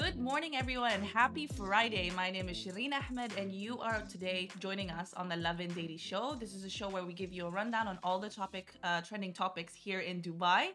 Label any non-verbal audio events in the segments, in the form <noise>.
Good morning, everyone. Happy Friday. My name is Shireen Ahmed, and you are today joining us on the Lovin Daily Show. This is a show where we give you a rundown on all the topic, uh, trending topics here in Dubai.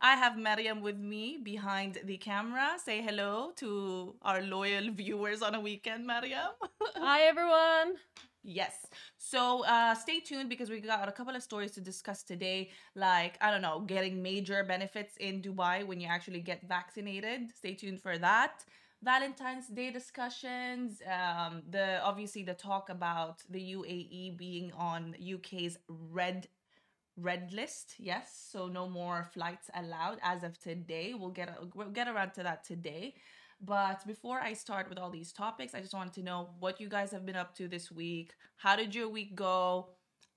I have Mariam with me behind the camera. Say hello to our loyal viewers on a weekend, Mariam. <laughs> Hi, everyone. Yes. So uh, stay tuned because we got a couple of stories to discuss today, like, I don't know, getting major benefits in Dubai when you actually get vaccinated. Stay tuned for that. Valentine's Day discussions, um, the obviously the talk about the UAE being on UK's red red list. Yes, so no more flights allowed as of today. We'll get we'll get around to that today. But before I start with all these topics, I just wanted to know what you guys have been up to this week. How did your week go?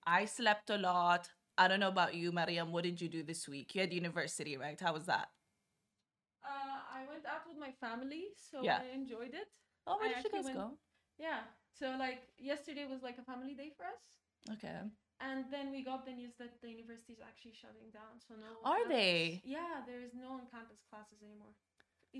I slept a lot. I don't know about you, Mariam. What did you do this week? You had university, right? How was that? Uh, I went out with my family, so Yeah. I enjoyed it. Oh, where I did you guys went- go? Yeah. So like yesterday was like a family day for us, Okay. and then we got the news that the university is actually shutting down. So no. Are on-campus- they? Yeah, there is no on-campus classes anymore,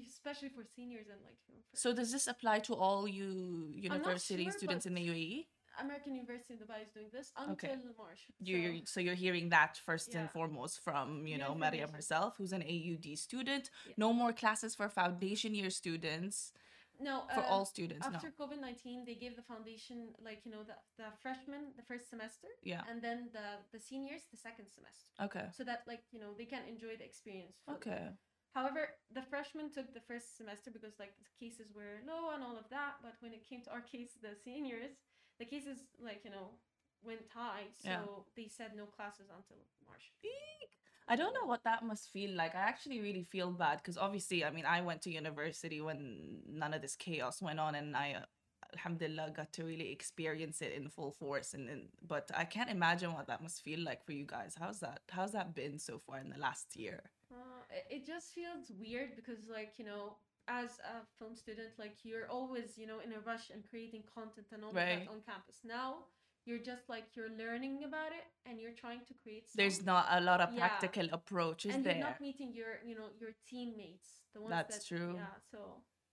especially for seniors and like. you know, for- So does this apply to all you university sure, students in the UAE? American University in Dubai is doing this until Okay. March. So- you're, so you're hearing that first and foremost from you know Mariam herself, who's an AUD student. Yeah. No more classes for foundation year students no for uh, all students. after no. COVID nineteen, they gave the foundation like you know the the freshmen the first semester, Yeah. and then the the seniors the second semester. Okay. so that like you know they can enjoy the experience fully. Okay. However the freshmen took the first semester because like the cases were low and all of that but when it came to our case the seniors the cases like you know went high so Yeah. they said no classes until march Eek. I don't know what that must feel like. I actually really feel bad because obviously, I mean, I went to university when none of this chaos went on, and I, uh, alhamdulillah, got to really experience it in full force. And, and but I can't imagine what that must feel like for you guys. How's that? How's that been so far in the last year? It, just feels weird because like you know as a film student like you're always you know in a rush and creating content and all of that on campus now you're just like you're learning about it and you're trying to create There's not a lot of Yeah. practical approach, is and there? you're not meeting your you know your teammates the ones That's that, true. yeah so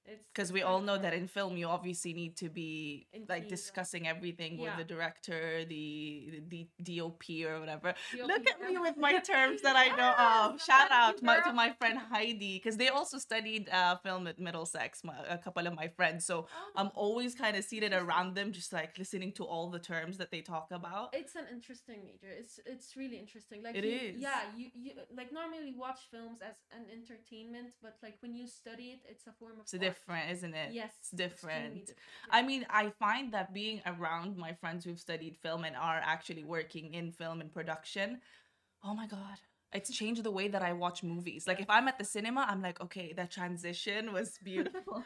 it's because we all know that in film you obviously need to be In like discussing everything with the director the the dop or whatever. DOP, look at me with my <laughs> terms that i know of. Yes, shout out my, to my friend <laughs> heidi because they also studied uh, film at middlesex my, a couple of my friends. So Oh, i'm always kind of seated around them just like listening to all the terms that they talk about. It's an interesting major. It's it's really interesting. Like It you, is. yeah you you like normally watch films as an entertainment but like when you study it it's a form of art. Different isn't it yes it's different different, I mean, I find that being around my friends who've studied film and are actually working in film and production, oh my God, it's changed the way that I watch movies. Like, if I'm at the cinema, I'm like, okay, that transition was <laughs> beautiful.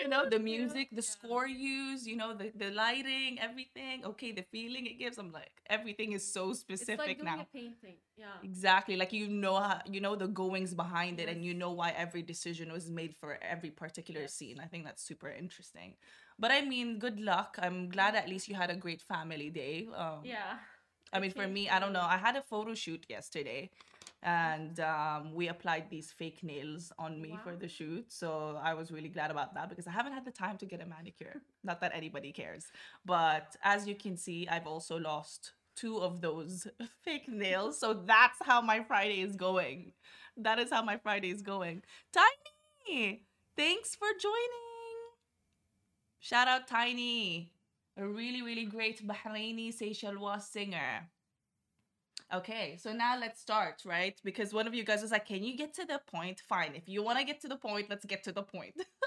you know, the music, the yeah. score used, you know, the, the lighting, everything. Okay, the feeling it gives. I'm like, everything is so it's specific like doing now. a painting yeah Exactly. Like you know how you know the goings behind it and you know why every decision was made for every particular Yes. scene. I think that's super interesting. But I mean, good luck. I'm glad at least you had a great family day. Um, yeah I mean, for me, I don't know. I had a photo shoot yesterday and um, we applied these fake nails on me for the shoot. So I was really glad about that because I haven't had the time to get a manicure. <laughs> Not that anybody cares. But as you can see, I've also lost two of those <laughs> fake nails. So that's how my Friday is going. That is how my Friday is going. Tiny, thanks for joining. Shout out Tiny, a really, really great Bahraini Seychellois singer. Okay, so now let's start, right? Because one of you guys was like, Can you get to the point? Fine. If you want to get to the point, let's get to the point. <laughs>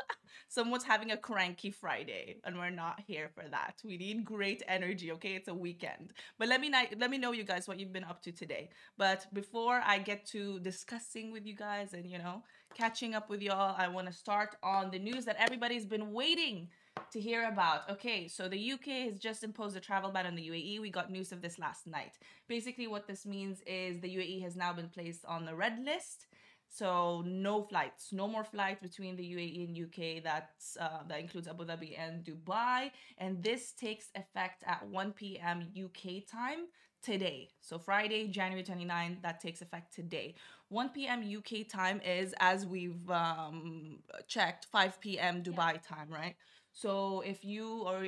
someone's having a cranky Friday, and we're not here for that. We need great energy. Okay, it's a weekend. But let me let me know, you guys, what you've been up to today. But before I get to discussing with you guys and you know catching up with y'all, I want to start on the news that everybody's been waiting to hear about. Okay, so the UK has just imposed a travel ban on the UAE. We got news of this last night. Basically, what this means is the UAE has now been placed on the red list. So no flights, no more flights between the UAE and UK. That's uh, that includes Abu Dhabi and Dubai, and this takes effect at 1 p.m. UK time today. So Friday, January 29, that takes effect today. 1 p.m. UK time is, as we've um, checked, 5 p.m. Dubai yeah. time, right? So if you or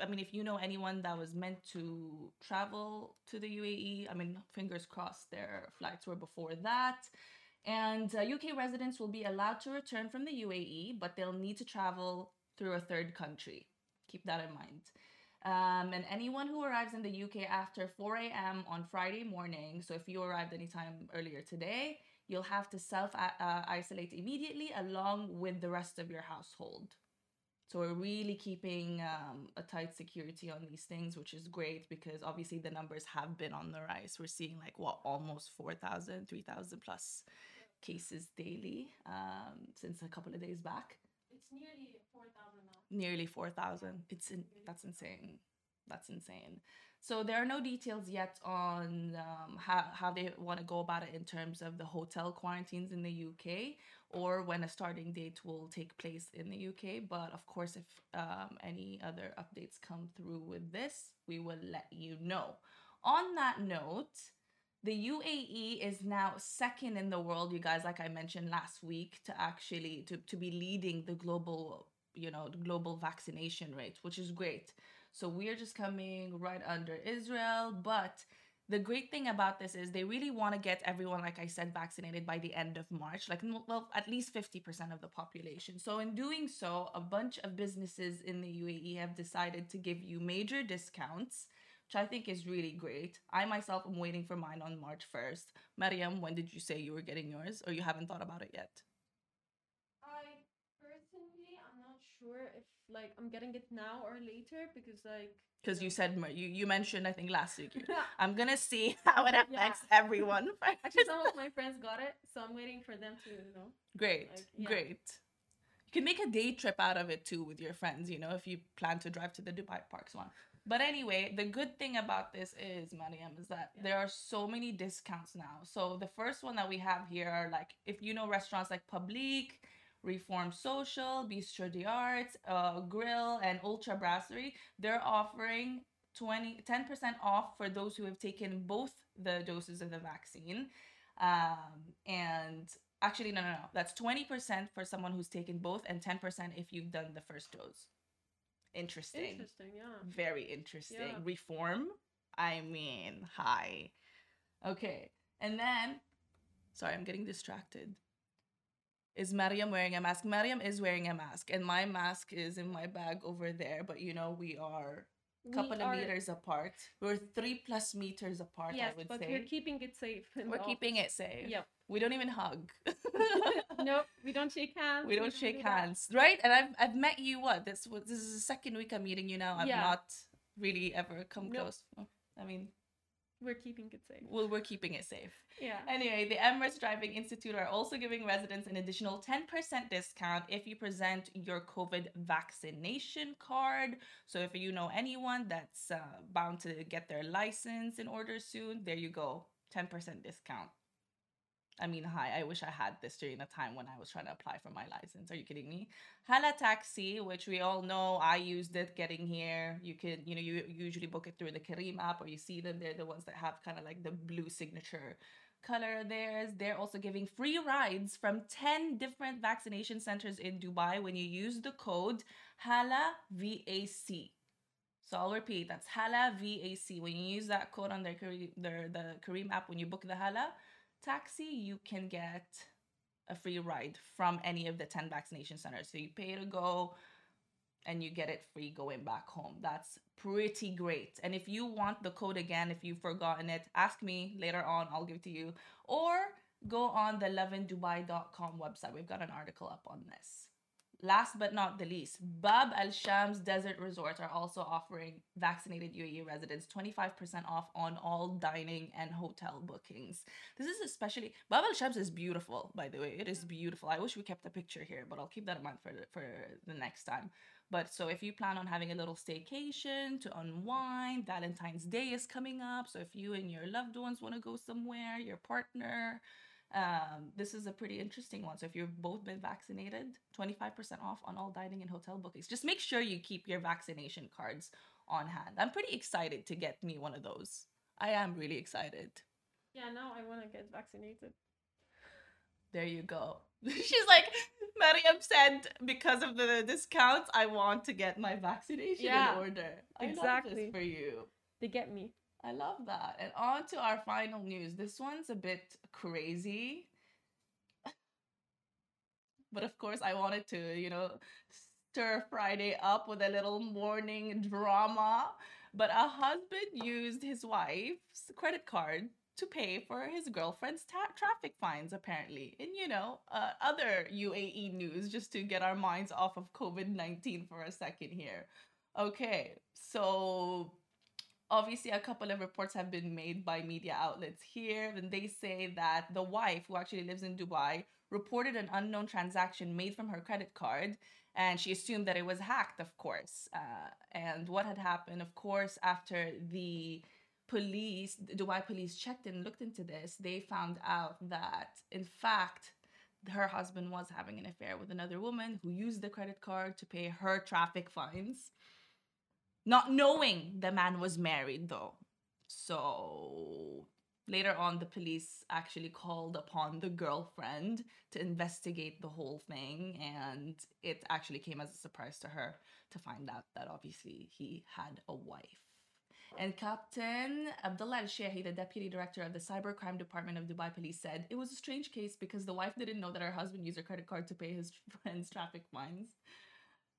I mean if you know anyone that was meant to travel to the UAE, I mean fingers crossed their flights were before that. And uh, UK residents will be allowed to return from the UAE, but they'll need to travel through a third country. Keep that in mind. Um, and anyone who arrives in the UK after 4 a.m. on Friday morning, so if you arrived anytime earlier today, you'll have to self uh, isolate immediately along with the rest of your household. So we're really keeping um, a tight security on these things, which is great because obviously the numbers have been on the rise. We're seeing like what almost 4,000, 3,000 plus cases daily um, since a couple of days back. It's nearly 4,000 now. Nearly 4,000. It's in, that's insane. That's insane. So there are no details yet on um, how, how they want to go about it in terms of the hotel quarantines in the UK or when a starting date will take place in the UK. But of course, if um, any other updates come through with this, we will let you know. On that note, the UAE is now second in the world, you guys, like I mentioned last week, to actually to, to be leading the global, you know, global vaccination rate, which is great. So we're just coming right under Israel. But the great thing about this is they really want to get everyone, like I said, vaccinated by the end of March, like, well, at least 50% of the population. So, in doing so, a bunch of businesses in the UAE have decided to give you major discounts, which I think is really great. I myself am waiting for mine on March 1st. Mariam, when did you say you were getting yours, or you haven't thought about it yet? I personally, I'm not sure if like I'm getting it now or later because like because you said you you mentioned I think last week. <laughs> I'm gonna see <laughs> how it affects yeah. everyone. <laughs> Actually, some of my friends got it, so I'm waiting for them to you know. Great, like, yeah. great. You can make a day trip out of it too with your friends. You know, if you plan to drive to the Dubai Parks one. But anyway, the good thing about this is, Mariam, is that yeah. there are so many discounts now. So the first one that we have here are like, if you know restaurants like Publique, Reform Social, Bistro des Arts, uh, Grill, and Ultra Brasserie. They're offering 20, 10% off for those who have taken both the doses of the vaccine. Um, and actually, no, no, no. That's 20% for someone who's taken both, and 10% if you've done the first dose. Interesting. Interesting, yeah. Very interesting. Yeah. Reform, I mean, hi. Okay. And then, sorry, I'm getting distracted is Mariam wearing a mask? Mariam is wearing a mask, and my mask is in my bag over there. But you know, we are couple we of are... meters apart. We're three plus meters apart. Yes, I would but say. we're keeping it safe. We're keeping it safe. Yep. We don't even hug. <laughs> nope, we don't <laughs> shake hands. We don't, we don't shake do hands, that. right? And I've I've met you. What this this is the second week I'm meeting you now. I've yeah. not really ever come nope. close. I mean, we're keeping it safe. Well, we're keeping it safe. Yeah. Anyway, the Emirates Driving Institute are also giving residents an additional 10% discount if you present your COVID vaccination card. So if you know anyone that's uh, bound to get their license in order soon, there you go. 10% discount. I mean, hi, I wish I had this during the time when I was trying to apply for my license. Are you kidding me? Hala Taxi, which we all know, I used it getting here. You can, you know, you usually book it through the Careem app or you see them. They're the ones that have kind of like the blue signature color theirs. They're also giving free rides from 10 different vaccination centers in Dubai when you use the code HALA VAC. So I'll repeat, that's HALA VAC. When you use that code on their, their the Careem app, when you book the HALA, taxi, you can get a free ride from any of the 10 vaccination centers. So you pay to go and you get it free going back home. That's pretty great. And if you want the code again, if you've forgotten it, ask me later on, I'll give it to you. Or go on the lovindubai.com website. We've got an article up on this. Last but not the least, Bab Al Shams Desert Resorts are also offering vaccinated UAE residents 25% off on all dining and hotel bookings. This is especially Bab Al Shams is beautiful, by the way. It is beautiful. I wish we kept a picture here, but I'll keep that in mind for the, for the next time. But so if you plan on having a little staycation to unwind, Valentine's Day is coming up. So if you and your loved ones want to go somewhere, your partner, um, this is a pretty interesting one. So if you've both been vaccinated, 25% off on all dining and hotel bookings. Just make sure you keep your vaccination cards on hand. I'm pretty excited to get me one of those. I am really excited. Yeah, now I want to get vaccinated. There you go. <laughs> She's like, Mariam said, because of the discounts, I want to get my vaccination Yeah, in order. I exactly. this for you. They get me. I love that. And on to our final news. This one's a bit crazy. <laughs> But of course, I wanted to, you know, stir Friday up with a little morning drama. But a husband used his wife's credit card to pay for his girlfriend's ta- traffic fines, apparently. And, you know, uh, other UAE news, just to get our minds off of COVID 19 for a second here. Okay, so obviously a couple of reports have been made by media outlets here and they say that the wife who actually lives in dubai reported an unknown transaction made from her credit card and she assumed that it was hacked of course. Uh, and what had happened of course after the police the dubai police checked and looked into this they found out that in fact her husband was having an affair with another woman who used the credit card to pay her traffic fines not knowing the man was married though. So later on, the police actually called upon the girlfriend to investigate the whole thing, and it actually came as a surprise to her to find out that obviously he had a wife. And Captain Abdullah Al Shehi, the deputy director of the cybercrime department of Dubai Police, said it was a strange case because the wife didn't know that her husband used her credit card to pay his <laughs> friend's traffic fines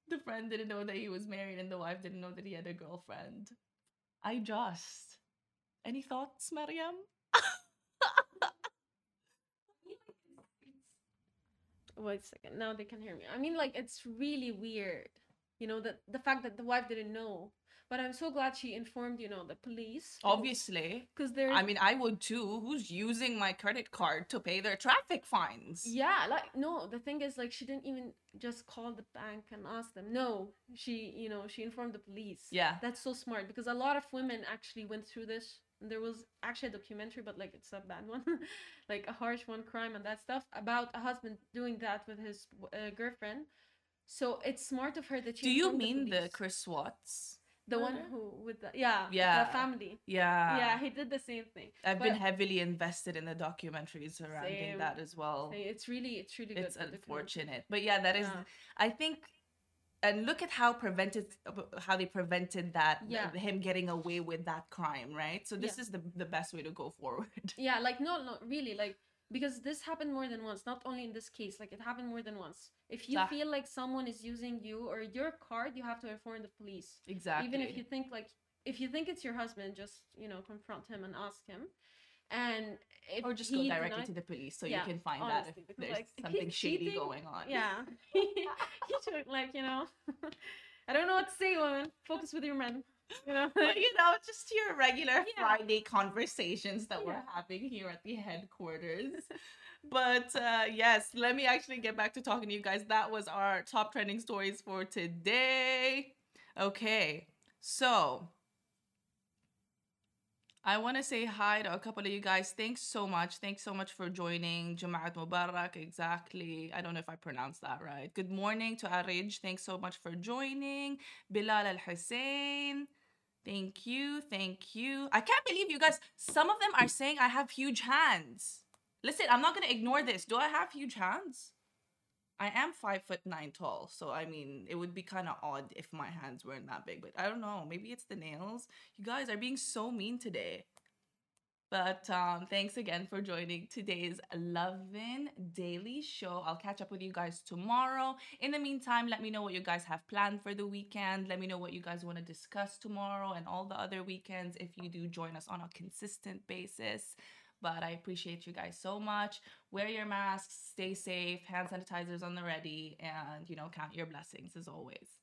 the friend didn't know that he was married and the wife didn't know that he had a girlfriend. I just. Any thoughts, Mariam? <laughs> Wait a second. Now they can hear me. I mean, like it's really weird, you know, that the fact that the wife didn't know. But I'm so glad she informed, you know, the police. Obviously. because there's I mean, I would too. Who's using my credit card to pay their traffic fines? Yeah, like no, the thing is like she didn't even just call the bank and ask them. No, she, you know, she informed the police. Yeah. That's so smart because a lot of women actually went through this. And There was actually a documentary, but like it's a bad one, <laughs> like a harsh one, crime and that stuff about a husband doing that with his uh, girlfriend. So it's smart of her that she. Do you mean the police. Chris Watts? The one who with the yeah Yeah. the family? Yeah. yeah, he did the same thing. I've been heavily invested in the documentaries surrounding Same. that as well. So it's really it's really it's unfortunate but yeah that is Yeah. i think and look at how prevented how they prevented that Yeah. Uh, him getting away with that crime right so this Yeah. is the the best way to go forward Yeah, like no, no, really, like because this happened more than once. Not only in this case, like it happened more than once. If you صح. feel like someone is using you or your card, you have to inform the police. exactly Even if you think like if you think it's your husband, just you know confront him and ask him. And or just go directly denied- to the police so Yeah, you can find honestly, out if there's like, something he's shady cheating, going on Yeah, <laughs> he should like you know. <laughs> I don't know what to say, woman. Focus with your men. <laughs> You know. but you know just your regular <laughs> Yeah. friday conversations that we're having here at the headquarters <laughs> but uh yes let me actually get back to talking to you guys that was our top trending stories for today okay so I want to say hi to a couple of you guys. Thanks so much. Thanks so much for joining. Jamaat Mubarak, exactly. I don't know if I pronounced that right. Good morning to Arij. Thanks so much for joining. Bilal Al Hussein. Thank you. Thank you. I can't believe you guys. Some of them are saying I have huge hands. Listen, I'm not going to ignore this. Do I have huge hands? I am five foot nine tall, so I mean, it would be kind of odd if my hands weren't that big. But I don't know. Maybe it's the nails. You guys are being so mean today. But um, thanks again for joining today's Lovin' Daily Show. I'll catch up with you guys tomorrow. In the meantime, let me know what you guys have planned for the weekend. Let me know what you guys want to discuss tomorrow and all the other weekends if you do join us on a consistent basis. But I appreciate you guys so much. Wear your masks, stay safe, hand sanitizers on the ready, and you know, count your blessings as always.